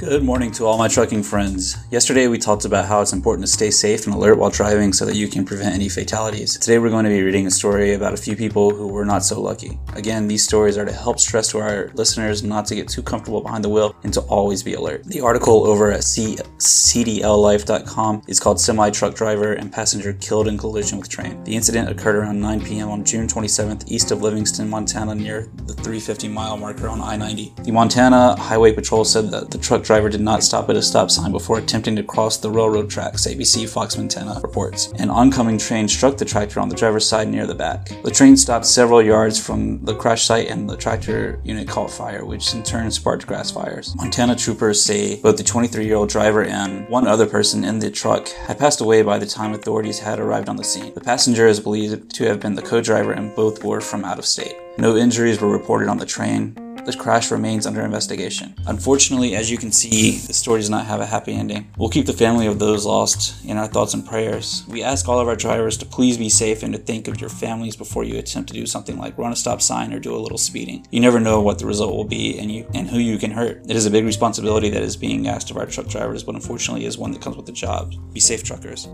Good morning to all my trucking friends. Yesterday we talked about how it's important to stay safe and alert while driving so that you can prevent any fatalities. Today we're going to be reading a story about a few people who were not so lucky. Again, these stories are to help stress to our listeners not to get too comfortable behind the wheel and to always be alert. The article over at C- cdllife.com is called Semi Truck Driver and Passenger Killed in Collision with Train. The incident occurred around 9 p.m. on June 27th east of Livingston, Montana near the 350 mile marker on I-90. The Montana Highway Patrol said that the truck driver did not stop at a stop sign before attempting to cross the railroad tracks, ABC Fox Montana reports. An oncoming train struck the tractor on the driver's side near the back. The train stopped several yards from the crash site and the tractor unit caught fire, which in turn sparked grass fires. Montana troopers say both the 23 year old driver and one other person in the truck had passed away by the time authorities had arrived on the scene. The passenger is believed to have been the co driver, and both were from out of state. No injuries were reported on the train. The crash remains under investigation. Unfortunately, as you can see, the story does not have a happy ending. We'll keep the family of those lost in our thoughts and prayers. We ask all of our drivers to please be safe and to think of your families before you attempt to do something like run a stop sign or do a little speeding. You never know what the result will be and you and who you can hurt. It is a big responsibility that is being asked of our truck drivers, but unfortunately is one that comes with the job. Be safe, truckers.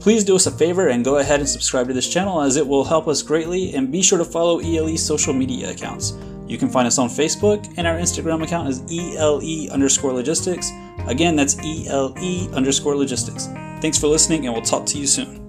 Please do us a favor and go ahead and subscribe to this channel as it will help us greatly and be sure to follow ELE's social media accounts. You can find us on Facebook, and our Instagram account is ELE underscore logistics. Again, that's ELE underscore logistics. Thanks for listening, and we'll talk to you soon.